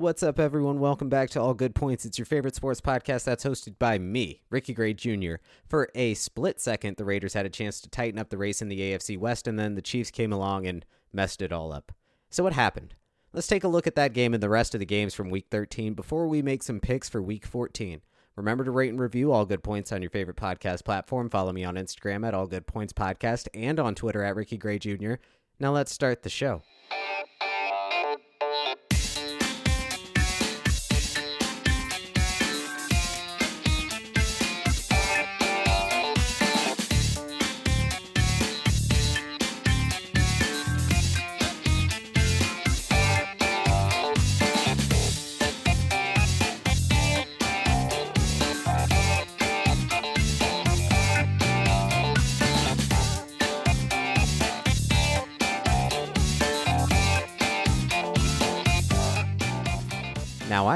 What's up, everyone? Welcome back to All Good Points. It's your favorite sports podcast that's hosted by me, Ricky Gray Jr. For a split second, the Raiders had a chance to tighten up the race in the AFC West, and then the Chiefs came along and messed it all up. So, what happened? Let's take a look at that game and the rest of the games from Week 13 before we make some picks for Week 14. Remember to rate and review All Good Points on your favorite podcast platform. Follow me on Instagram at All Good Points Podcast and on Twitter at Ricky Gray Jr. Now let's start the show.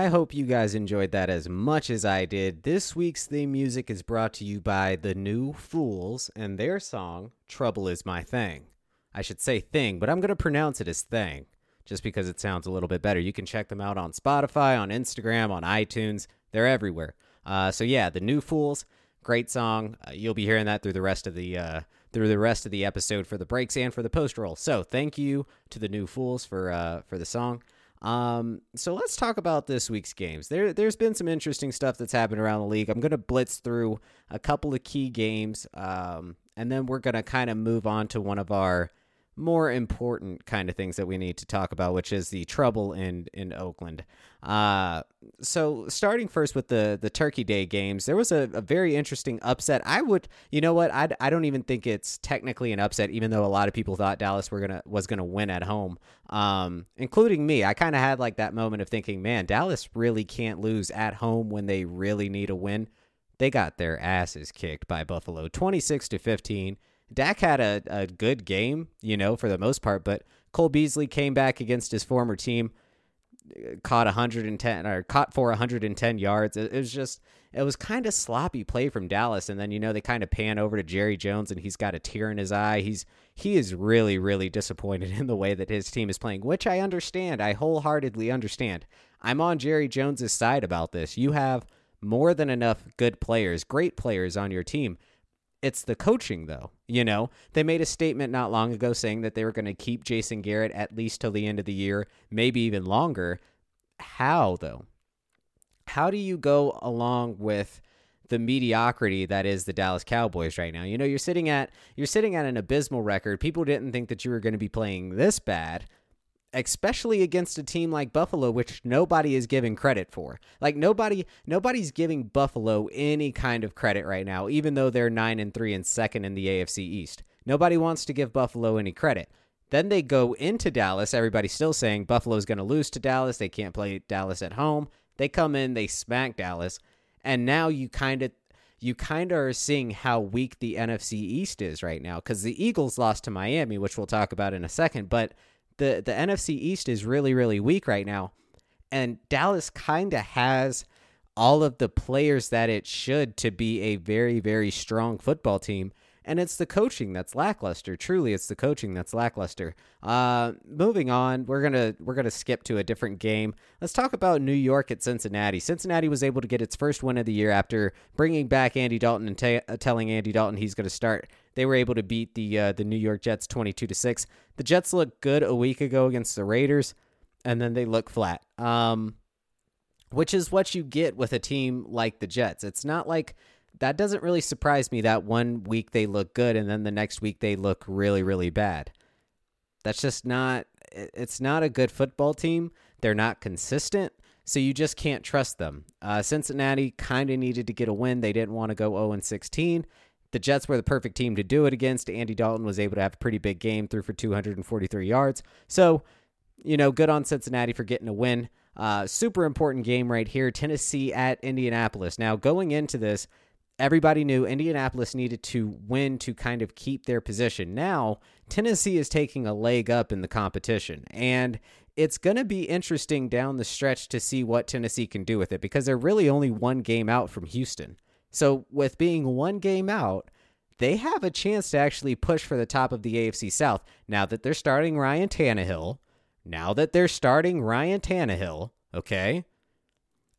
I hope you guys enjoyed that as much as I did. This week's theme music is brought to you by The New Fools and their song, Trouble Is My Thing. I should say thing, but I'm going to pronounce it as thing just because it sounds a little bit better. You can check them out on Spotify, on Instagram, on iTunes. They're everywhere. Uh, so yeah, The New Fools, great song. Uh, you'll be hearing that through the rest of the uh, through the rest of the episode for the breaks and for the post roll. So thank you to The New Fools for uh, for the song. Um, so let's talk about this week's games. There, there's been some interesting stuff that's happened around the league. I'm going to blitz through a couple of key games, um, and then we're going to kind of move on to one of our more important kind of things that we need to talk about, which is the trouble in in Oakland. Uh, so starting first with the the Turkey Day games, there was a, a, very interesting upset. I would, you know what, I, I don't even think it's technically an upset, even though a lot of people thought Dallas were gonna was gonna win at home, um, including me. I kind of had like that moment of thinking, man, Dallas really can't lose at home when they really need a win. They got their asses kicked by Buffalo, twenty six to fifteen. Dak had a, a good game, you know, for the most part, but Cole Beasley came back against his former team, caught 110 or caught for 110 yards. It, it was just it was kind of sloppy play from Dallas, and then you know they kind of pan over to Jerry Jones, and he's got a tear in his eye. He's he is really really disappointed in the way that his team is playing, which I understand. I wholeheartedly understand. I'm on Jerry Jones's side about this. You have more than enough good players, great players on your team it's the coaching, though. You know, they made a statement not long ago saying that they were going to keep Jason Garrett at least till the end of the year, maybe even longer. How, though? How do you go along with the mediocrity that is the Dallas Cowboys right now? You know, you're sitting at you're sitting at an abysmal record. People didn't think that you were going to be playing this bad especially against a team like Buffalo, which nobody is giving credit for. Like nobody, nobody's giving Buffalo any kind of credit right now, even though they're nine and three and second in the AFC East. Nobody wants to give Buffalo any credit. Then they go into Dallas. Everybody's still saying Buffalo's going to lose to Dallas. They can't play Dallas at home. They come in, they smack Dallas, and now you kind of you kind of are seeing how weak the NFC East is right now because the Eagles lost to Miami, which we'll talk about in a second, but the the NFC East is really really weak right now, and Dallas kind of has all of the players that it should to be a very very strong football team. And it's the coaching that's lackluster. Truly, it's the coaching that's lackluster. Uh, moving on, we're gonna we're gonna skip to a different game. Let's talk about New York at Cincinnati. Cincinnati was able to get its first win of the year after bringing back Andy Dalton and uh, telling Andy Dalton he's going to start they were able to beat the uh, the New York Jets 22 to 6. The Jets looked good a week ago against the Raiders and then they look flat. Um, which is what you get with a team like the Jets. It's not like that doesn't really surprise me that one week they look good and then the next week they look really really bad. That's just not it's not a good football team. They're not consistent, so you just can't trust them. Uh, Cincinnati kind of needed to get a win. They didn't want to go 0 16 the Jets were the perfect team to do it against. Andy Dalton was able to have a pretty big game, threw for 243 yards. So, you know, good on Cincinnati for getting a win. Uh, super important game right here Tennessee at Indianapolis. Now, going into this, everybody knew Indianapolis needed to win to kind of keep their position. Now, Tennessee is taking a leg up in the competition, and it's going to be interesting down the stretch to see what Tennessee can do with it because they're really only one game out from Houston. So, with being one game out, they have a chance to actually push for the top of the AFC South now that they're starting Ryan Tannehill. Now that they're starting Ryan Tannehill, Okay.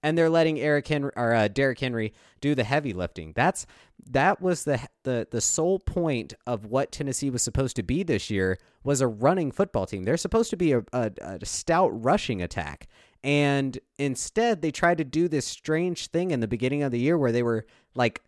And they're letting Eric Henry or uh, Derrick Henry do the heavy lifting. That's that was the the the sole point of what Tennessee was supposed to be this year was a running football team. They're supposed to be a, a, a stout rushing attack, and instead they tried to do this strange thing in the beginning of the year where they were like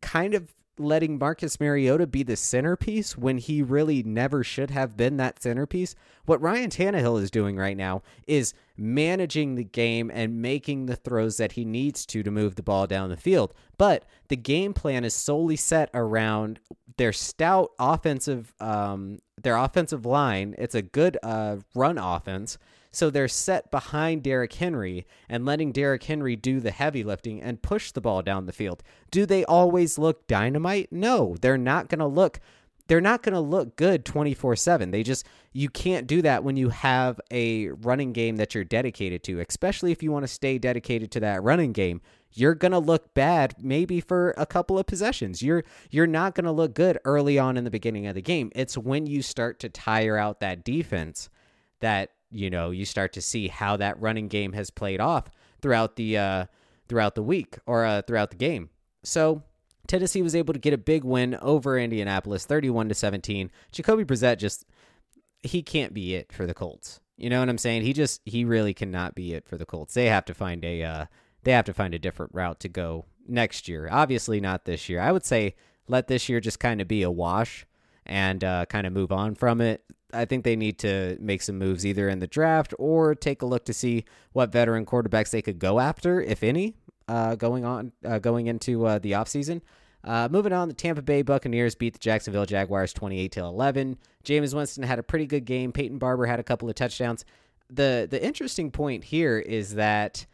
kind of letting Marcus Mariota be the centerpiece when he really never should have been that centerpiece. What Ryan Tannehill is doing right now is managing the game and making the throws that he needs to to move the ball down the field. But the game plan is solely set around their stout offensive, um, their offensive line. It's a good uh, run offense so they're set behind Derrick Henry and letting Derrick Henry do the heavy lifting and push the ball down the field. Do they always look dynamite? No, they're not going to look they're not going to look good 24/7. They just you can't do that when you have a running game that you're dedicated to, especially if you want to stay dedicated to that running game. You're going to look bad maybe for a couple of possessions. You're you're not going to look good early on in the beginning of the game. It's when you start to tire out that defense that you know you start to see how that running game has played off throughout the uh, throughout the week or uh, throughout the game. So Tennessee was able to get a big win over Indianapolis, thirty-one to seventeen. Jacoby Brissett just he can't be it for the Colts. You know what I'm saying? He just he really cannot be it for the Colts. They have to find a uh, they have to find a different route to go next year. Obviously not this year. I would say let this year just kind of be a wash and uh, kind of move on from it. I think they need to make some moves either in the draft or take a look to see what veteran quarterbacks they could go after, if any, uh, going on uh, going into uh, the offseason. Uh, moving on, the Tampa Bay Buccaneers beat the Jacksonville Jaguars 28 to 11. Jameis Winston had a pretty good game. Peyton Barber had a couple of touchdowns. The the interesting point here is that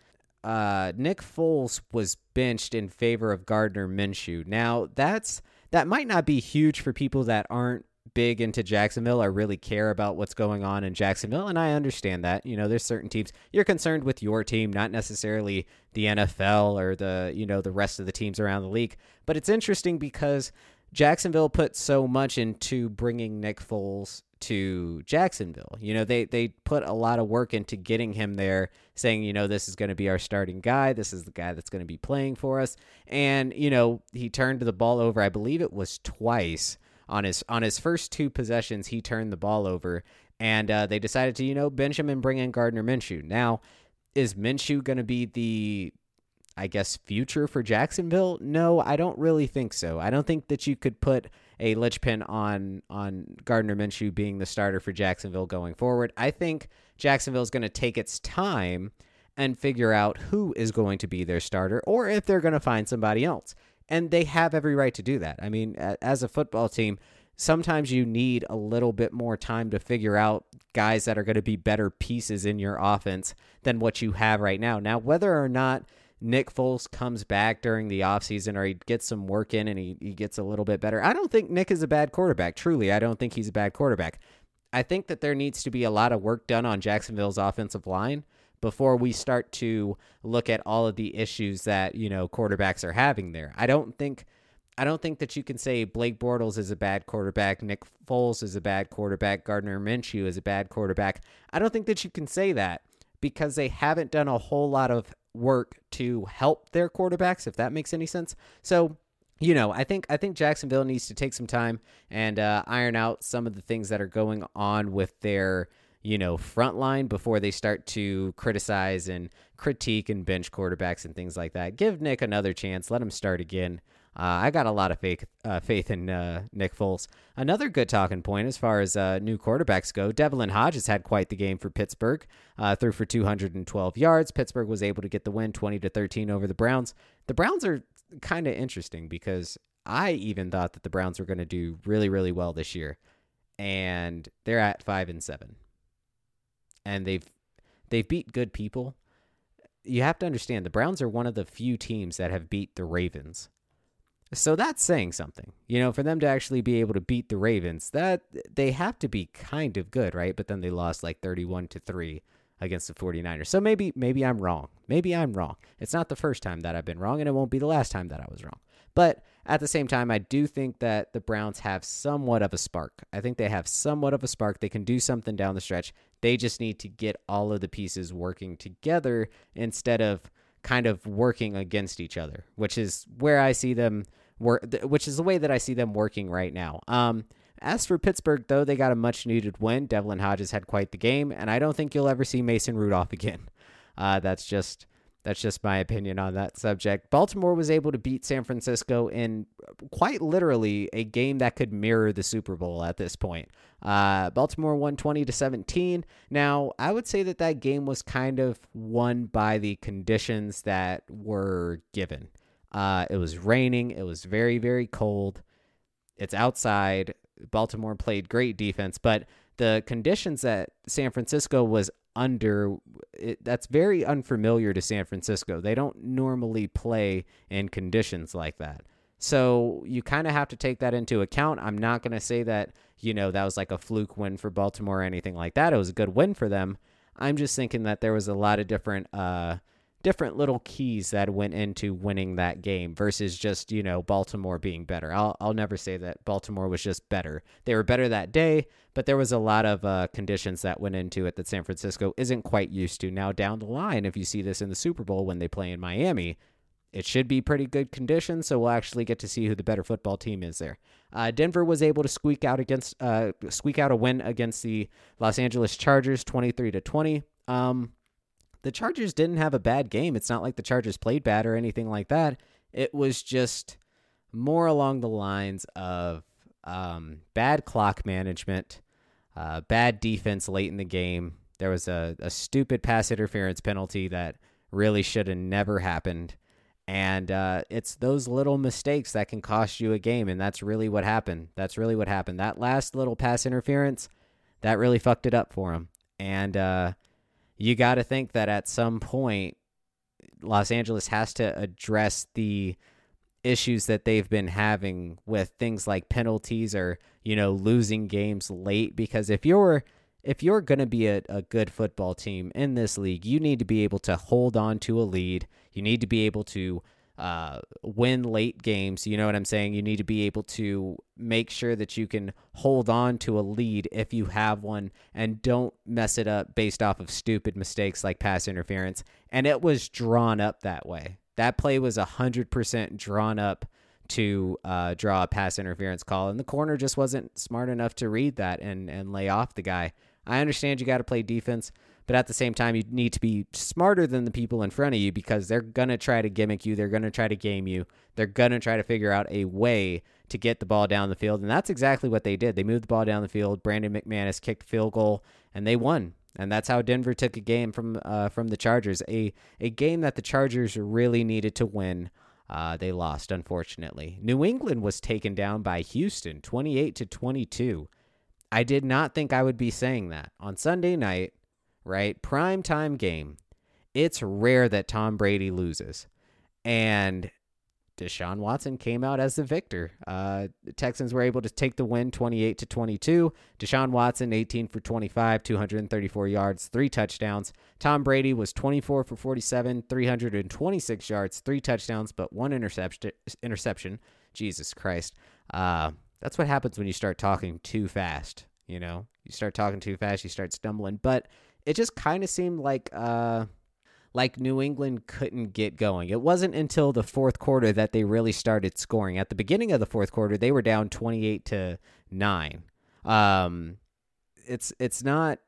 uh, Nick Foles was benched in favor of Gardner Minshew. Now, that's that might not be huge for people that aren't big into Jacksonville or really care about what's going on in Jacksonville. And I understand that. You know, there's certain teams you're concerned with your team, not necessarily the NFL or the, you know, the rest of the teams around the league. But it's interesting because Jacksonville put so much into bringing Nick Foles to Jacksonville. You know, they they put a lot of work into getting him there, saying, you know, this is going to be our starting guy. This is the guy that's going to be playing for us. And, you know, he turned the ball over, I believe it was twice on his on his first two possessions, he turned the ball over, and uh, they decided to you know and bring in Gardner Minshew. Now, is Minshew going to be the I guess future for Jacksonville? No, I don't really think so. I don't think that you could put a linchpin on on Gardner Minshew being the starter for Jacksonville going forward. I think Jacksonville is going to take its time and figure out who is going to be their starter or if they're going to find somebody else and they have every right to do that. I mean, as a football team, sometimes you need a little bit more time to figure out guys that are going to be better pieces in your offense than what you have right now. Now, whether or not Nick Foles comes back during the offseason or he gets some work in and he, he gets a little bit better, I don't think Nick is a bad quarterback. Truly, I don't think he's a bad quarterback. I think that there needs to be a lot of work done on Jacksonville's offensive line before we start to look at all of the issues that you know quarterbacks are having there. I don't think I don't think that you can say Blake Bortles is a bad quarterback, Nick Foles is a bad quarterback, Gardner Minshew is a bad quarterback. I don't think that you can say that because they haven't done a whole lot of work to help their quarterbacks if that makes any sense. So, you know, I think I think Jacksonville needs to take some time and uh, iron out some of the things that are going on with their you know, front line before they start to criticize and critique and bench quarterbacks and things like that. Give Nick another chance. Let him start again. Uh, I got a lot of faith uh, faith in uh, Nick Foles. Another good talking point as far as uh, new quarterbacks go. Devlin Hodges had quite the game for Pittsburgh. Uh, threw for 212 yards. Pittsburgh was able to get the win, 20 to 13 over the Browns. The Browns are kind of interesting because I even thought that the Browns were going to do really really well this year, and they're at five and seven and they've they've beat good people. You have to understand the Browns are one of the few teams that have beat the Ravens. So that's saying something. You know, for them to actually be able to beat the Ravens, that they have to be kind of good, right? But then they lost like 31 to 3 against the 49ers. So maybe maybe I'm wrong. Maybe I'm wrong. It's not the first time that I've been wrong, and it won't be the last time that I was wrong. But at the same time, I do think that the Browns have somewhat of a spark. I think they have somewhat of a spark. They can do something down the stretch. They just need to get all of the pieces working together instead of kind of working against each other, which is where I see them work, which is the way that I see them working right now. Um, as for Pittsburgh, though, they got a much needed win. Devlin Hodges had quite the game, and I don't think you'll ever see Mason Rudolph again. Uh, that's just that's just my opinion on that subject. Baltimore was able to beat San Francisco in quite literally a game that could mirror the Super Bowl at this point. Uh, Baltimore won 20 to 17. Now, I would say that that game was kind of won by the conditions that were given. Uh, it was raining, it was very, very cold. It's outside. Baltimore played great defense, but the conditions that San Francisco was under it, that's very unfamiliar to San Francisco. They don't normally play in conditions like that. So you kind of have to take that into account. I'm not going to say that, you know, that was like a fluke win for Baltimore or anything like that. It was a good win for them. I'm just thinking that there was a lot of different uh different little keys that went into winning that game versus just, you know, Baltimore being better. I'll, I'll never say that Baltimore was just better. They were better that day, but there was a lot of uh, conditions that went into it that San Francisco isn't quite used to. Now, down the line, if you see this in the Super Bowl when they play in Miami, it should be pretty good conditions, so we'll actually get to see who the better football team is there. Uh, Denver was able to squeak out against uh, squeak out a win against the Los Angeles Chargers, twenty three to twenty. Um, the Chargers didn't have a bad game. It's not like the Chargers played bad or anything like that. It was just more along the lines of um, bad clock management, uh, bad defense late in the game. There was a, a stupid pass interference penalty that really should have never happened. And uh, it's those little mistakes that can cost you a game. And that's really what happened. That's really what happened. That last little pass interference, that really fucked it up for him. And uh, you got to think that at some point Los Angeles has to address the issues that they've been having with things like penalties or you know losing games late. Because if you're if you're going to be a, a good football team in this league you need to be able to hold on to a lead. You need to be able to uh, win late games. You know what I'm saying? You need to be able to make sure that you can hold on to a lead if you have one and don't mess it up based off of stupid mistakes like pass interference. And it was drawn up that way. That play was 100% drawn up to uh, draw a pass interference call, and the corner just wasn't smart enough to read that and, and lay off the guy. I understand you got to play defense. But at the same time, you need to be smarter than the people in front of you because they're going to try to gimmick you. They're going to try to game you. They're going to try to figure out a way to get the ball down the field. And that's exactly what they did. They moved the ball down the field. Brandon McManus kicked field goal, and they won. And that's how Denver took a game from uh, from the Chargers. A a game that the Chargers really needed to win. Uh, they lost, unfortunately. New England was taken down by Houston, 28 to 22. I did not think I would be saying that on Sunday night right? Prime time game. It's rare that Tom Brady loses. And Deshaun Watson came out as the victor. Uh, the Texans were able to take the win 28 to 22. Deshaun Watson 18 for 25, 234 yards, three touchdowns. Tom Brady was 24 for 47, 326 yards, three touchdowns, but one interception. Interception. Jesus Christ. Uh, that's what happens when you start talking too fast. You know, you start talking too fast, you start stumbling. But it just kind of seemed like uh like New England couldn't get going. It wasn't until the fourth quarter that they really started scoring. At the beginning of the fourth quarter, they were down 28 to 9. Um it's it's not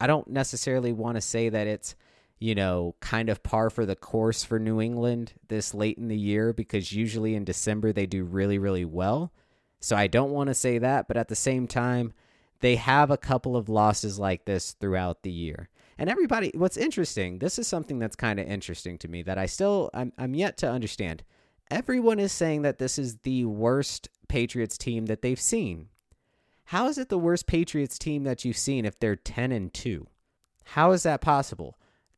I don't necessarily want to say that it's you know, kind of par for the course for New England this late in the year because usually in December they do really, really well. So I don't want to say that, but at the same time, they have a couple of losses like this throughout the year. And everybody, what's interesting, this is something that's kind of interesting to me that I still, I'm, I'm yet to understand. Everyone is saying that this is the worst Patriots team that they've seen. How is it the worst Patriots team that you've seen if they're 10 and 2? How is that possible?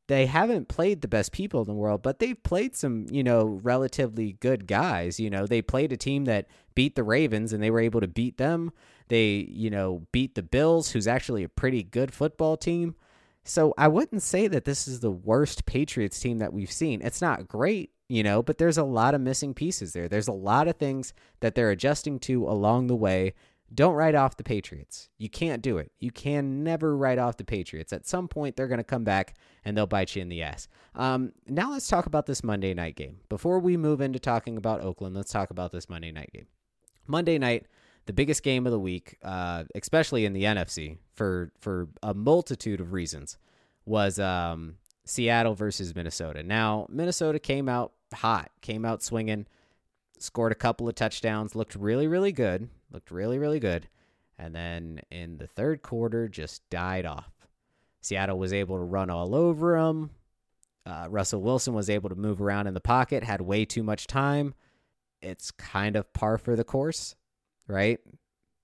They haven't played the best people in the world, but they've played some, you know, relatively good guys. You know, they played a team that beat the Ravens and they were able to beat them. They, you know, beat the Bills, who's actually a pretty good football team. So I wouldn't say that this is the worst Patriots team that we've seen. It's not great, you know, but there's a lot of missing pieces there. There's a lot of things that they're adjusting to along the way. Don't write off the Patriots. You can't do it. You can never write off the Patriots. At some point, they're going to come back and they'll bite you in the ass. Um, now let's talk about this Monday night game. Before we move into talking about Oakland, let's talk about this Monday night game. Monday night, the biggest game of the week, uh, especially in the NFC for for a multitude of reasons, was um, Seattle versus Minnesota. Now Minnesota came out hot, came out swinging, scored a couple of touchdowns, looked really really good, looked really really good, and then in the third quarter just died off. Seattle was able to run all over them. Uh, Russell Wilson was able to move around in the pocket, had way too much time. It's kind of par for the course right?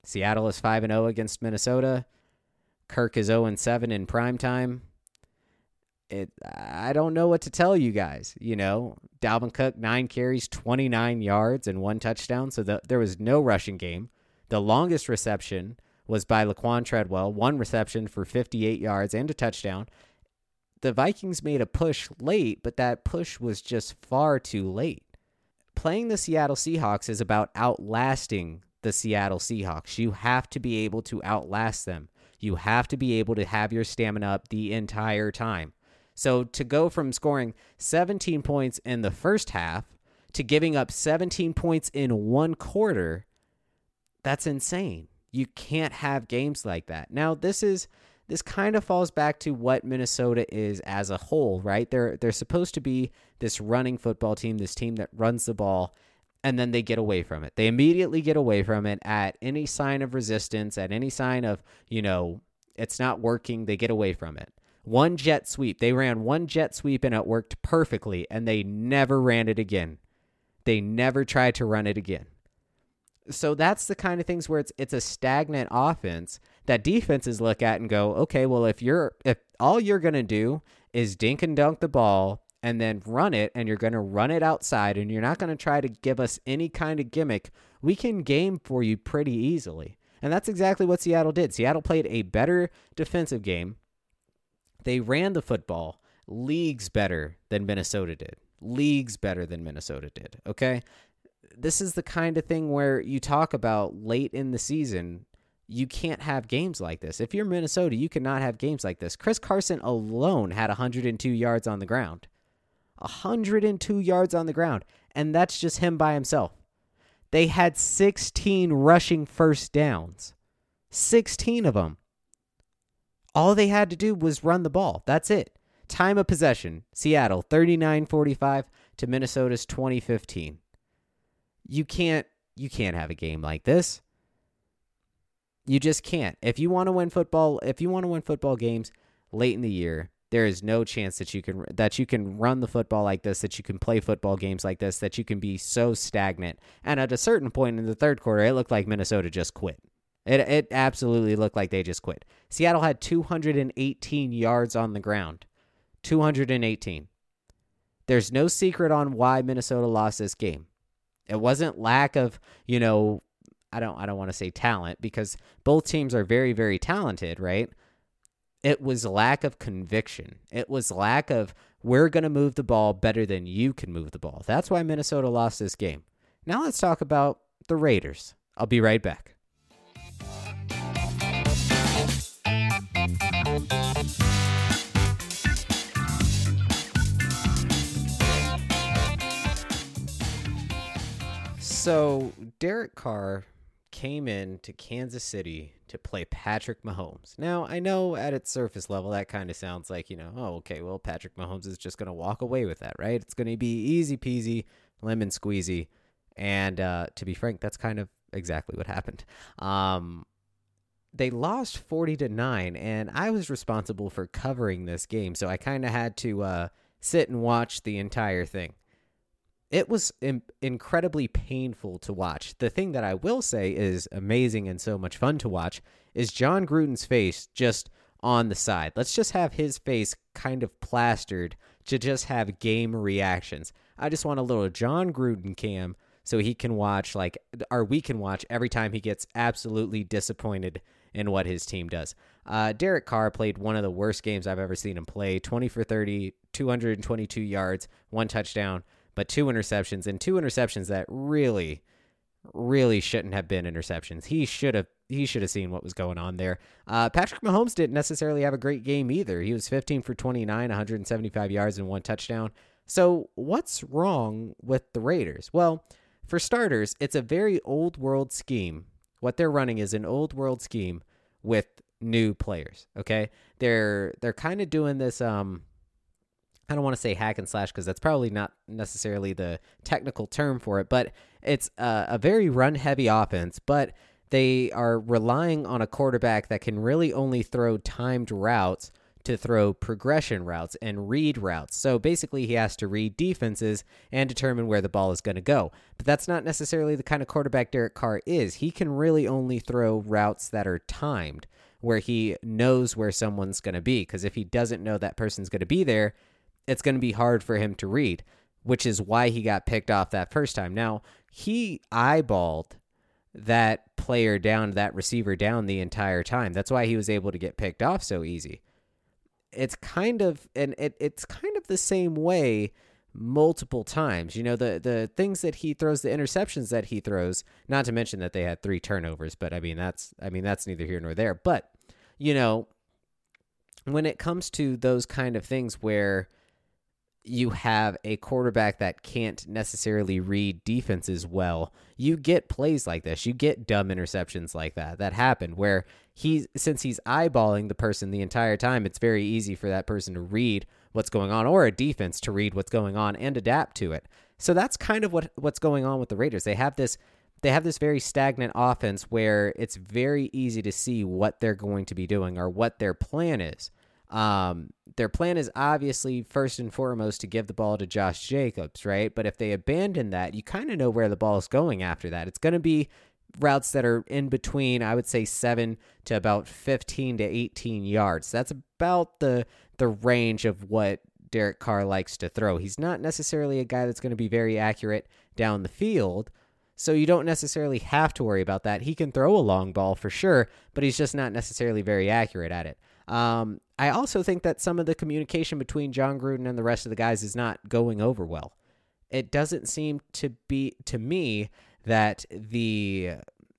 Seattle is 5 and 0 against Minnesota. Kirk is 0 and 7 in prime time. It I don't know what to tell you guys, you know. Dalvin Cook 9 carries, 29 yards and one touchdown, so the, there was no rushing game. The longest reception was by Laquon Treadwell, one reception for 58 yards and a touchdown. The Vikings made a push late, but that push was just far too late. Playing the Seattle Seahawks is about outlasting the Seattle Seahawks. You have to be able to outlast them. You have to be able to have your stamina up the entire time. So to go from scoring 17 points in the first half to giving up 17 points in one quarter, that's insane. You can't have games like that. Now, this is this kind of falls back to what Minnesota is as a whole, right? They're they're supposed to be this running football team, this team that runs the ball and then they get away from it. They immediately get away from it at any sign of resistance, at any sign of, you know, it's not working, they get away from it. One jet sweep. They ran one jet sweep and it worked perfectly, and they never ran it again. They never tried to run it again. So that's the kind of things where it's it's a stagnant offense that defenses look at and go, okay, well if you're if all you're gonna do is dink and dunk the ball and then run it and you're to run it outside and you're not to try to give us any kind of gimmick, we can game for you pretty easily. And that's exactly what Seattle did. Seattle played a better defensive game. They ran the football leagues better than Minnesota did. Leagues better than Minnesota did. Okay. This is the kind of thing where you talk about late in the season, you can't have games like this. If you're Minnesota, you cannot have games like this. Chris Carson alone had 102 yards on the ground. 102 yards on the ground, and that's just him by himself. They had 16 rushing first downs. 16 of them. All they had to do was run the ball. That's it. Time of possession Seattle 39 45 to Minnesota's 2015. You can't you can't have a game like this. You just can't. If you want to win football, if you want to win football games late in the year, there is no chance that you can that you can run the football like this that you can play football games like this that you can be so stagnant. And at a certain point in the third quarter it looked like minnesota just quit. It, it absolutely looked like they just quit. Seattle had 218 yards on the ground. 218 there's no secret on why minnesota lost this game it wasn't lack of you know i don't i don't want to say talent because both teams are very very talented right it was lack of conviction. It was lack of we're going to move the ball better than you can move the ball. That's why Minnesota lost this game. Now let's talk about the Raiders. I'll be right back. So, Derek Carr came in to Kansas City to play Patrick Mahomes. Now, I know at its surface level that kind of sounds like, you know, oh, okay, well, Patrick Mahomes is just going to walk away with that, right? It's going to be easy peasy, lemon squeezy. And uh, to be frank, that's kind of exactly what happened. Um, they lost 40 to 9, and I was responsible for covering this game, so I kind of had to uh, sit and watch the entire thing it was Im- incredibly painful to watch. The thing that I will say is amazing and so much fun to watch is Jon Gruden's face just on the side. Let's just have his face kind of plastered to just have game reactions. I just want a little Jon Gruden cam so he can watch like or we can watch every time he gets absolutely disappointed in what his team does. Uh, Derek Carr played one of the worst games I've ever seen him play 20 for 30, 222 yards, one touchdown, but two interceptions, and two interceptions that really, really shouldn't have been interceptions. He should have. He should have seen what was going on there. Uh, Patrick Mahomes didn't necessarily have a great game either. He was 15 for 29, 175 yards, and one touchdown. So, what's wrong with the Raiders? Well, for starters, it's a very old world scheme. What they're running is an old world scheme with new players. Okay, they're they're kind of doing this. Um, I don't want to say hack and slash because that's probably not necessarily the technical term for it, but it's a, a very run heavy offense. But they are relying on a quarterback that can really only throw timed routes to throw progression routes and read routes. So basically, he has to read defenses and determine where the ball is going to go. But that's not necessarily the kind of quarterback Derek Carr is. He can really only throw routes that are timed, where he knows where someone's going to be. Because if he doesn't know that person's going to be there, it's going to be hard for him to read, which is why he got picked off that first time. Now, he eyeballed that player down, that receiver down the entire time. That's why he was able to get picked off so easy it's kind of and it, it's kind of the same way multiple times. You know, the the things that he throws, the interceptions that he throws, not to mention that they had three turnovers, but I mean that's I mean that's neither here nor there. But, you know, when it comes to those kind of things where you have a quarterback that can't necessarily read defenses well, you get plays like this. You get dumb interceptions like that that happen where he's since he's eyeballing the person the entire time, it's very easy for that person to read what's going on or a defense to read what's going on and adapt to it. So that's kind of what what's going on with the Raiders. They have this they have this very stagnant offense where it's very easy to see what they're going to be doing or what their plan is. Um, their plan is obviously first and foremost to give the ball to Josh Jacobs, right? But if they abandon that, you kind of know where the ball is going after that. It's going to be routes that are in between, I would say 7 to about 15 to 18 yards. That's about the the range of what Derek Carr likes to throw. He's not necessarily a guy that's going to be very accurate down the field. So you don't necessarily have to worry about that. He can throw a long ball for sure, but he's just not necessarily very accurate at it. Um, I also think that some of the communication between Jon Gruden and the rest of the guys is not going over well. It doesn't seem to be to me that the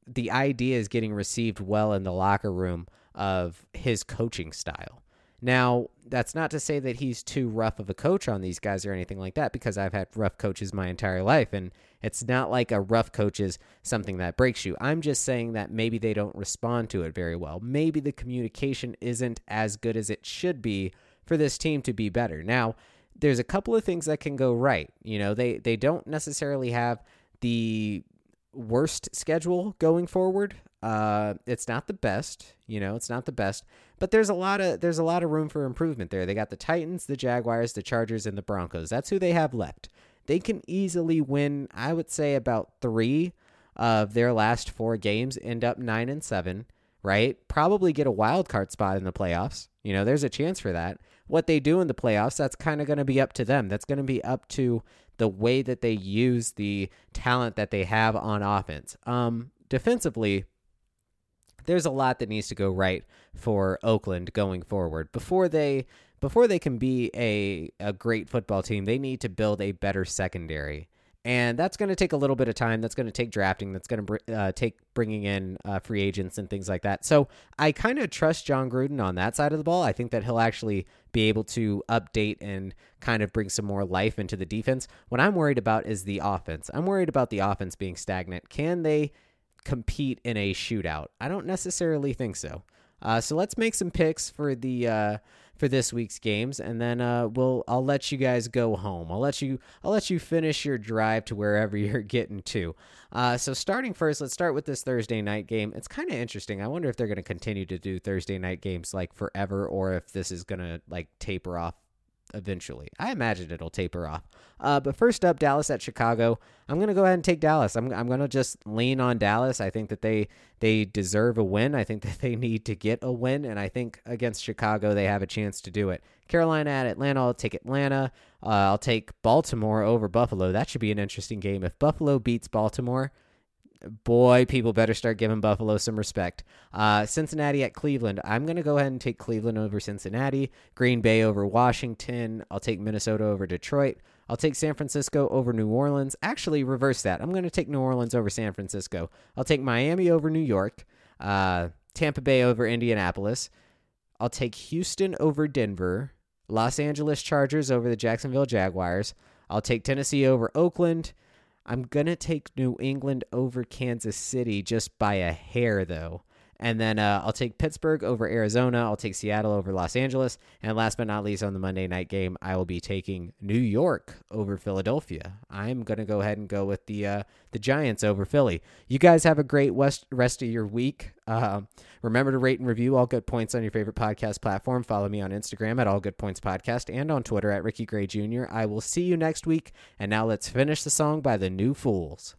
the idea is getting received well in the locker room of his coaching style. Now, that's not to say that he's too rough of a coach on these guys or anything like that, because I've had rough coaches my entire life, and it's not like a rough coach is something that breaks you. I'm just saying that maybe they don't respond to it very well. Maybe the communication isn't as good as it should be for this team to be better. Now, there's a couple of things that can go right. You know, they they don't necessarily have the worst schedule going forward. Uh, it's not the best, you know, it's not the best, but there's a lot of there's a lot of room for improvement there. They got the Titans, the Jaguars, the Chargers, and the Broncos. That's who they have left. They can easily win. I would say about three of their last four games, end up nine and seven. Right? Probably get a wild card spot in the playoffs. You know, there's a chance for that. What they do in the playoffs, that's kind of going to be up to them. That's going to be up to the way that they use the talent that they have on offense. Um, defensively, there's a lot that needs to go right for Oakland going forward. Before they before they can be a a great football team, they need to build a better secondary. And that's going to take a little bit of time. That's going to take drafting. That's going to uh, take bringing in uh, free agents and things like that. So I kind of trust Jon Gruden on that side of the ball. I think that he'll actually be able to update and kind of bring some more life into the defense. What I'm worried about is the offense. I'm worried about the offense being stagnant. Can they compete in a shootout? I don't necessarily think so. Uh, so let's make some picks for the uh, for this week's games, and then uh, we'll I'll let you guys go home. I'll let you I'll let you finish your drive to wherever you're getting to. Uh, so starting first, let's start with this Thursday night game. It's kind of interesting. I wonder if they're going to continue to do Thursday night games like forever, or if this is going to like taper off eventually. I imagine it'll taper off. Uh, but first up, Dallas at Chicago. I'm going to go ahead and take Dallas. I'm, I'm going to just lean on Dallas. I think that they they deserve a win. I think that they need to get a win, and I think against Chicago they have a chance to do it. Carolina at Atlanta. I'll take Atlanta. Uh, I'll take Baltimore over Buffalo. That should be an interesting game. If Buffalo beats Baltimore, boy, people better start giving Buffalo some respect. Uh, Cincinnati at Cleveland. I'm going to go ahead and take Cleveland over Cincinnati, Green Bay over Washington. I'll take Minnesota over Detroit. I'll take San Francisco over New Orleans. Actually, reverse that. I'm going to take New Orleans over San Francisco. I'll take Miami over New York, uh, Tampa Bay over Indianapolis. I'll take Houston over Denver, Los Angeles Chargers over the Jacksonville Jaguars. I'll take Tennessee over Oakland. I'm going to take New England over Kansas City just by a hair, though. And then uh, I'll take Pittsburgh over Arizona. I'll take Seattle over Los Angeles. And last but not least, on the Monday night game, I will be taking New York over Philadelphia. I'm going to go ahead and go with the uh, the Giants over Philly. You guys have a great west, rest of your week. Uh, remember to rate and review All Good Points on your favorite podcast platform. Follow me on Instagram at All Good Points Podcast and on Twitter at Ricky Gray Jr. I will see you next week. And now let's finish the song by the New Fools.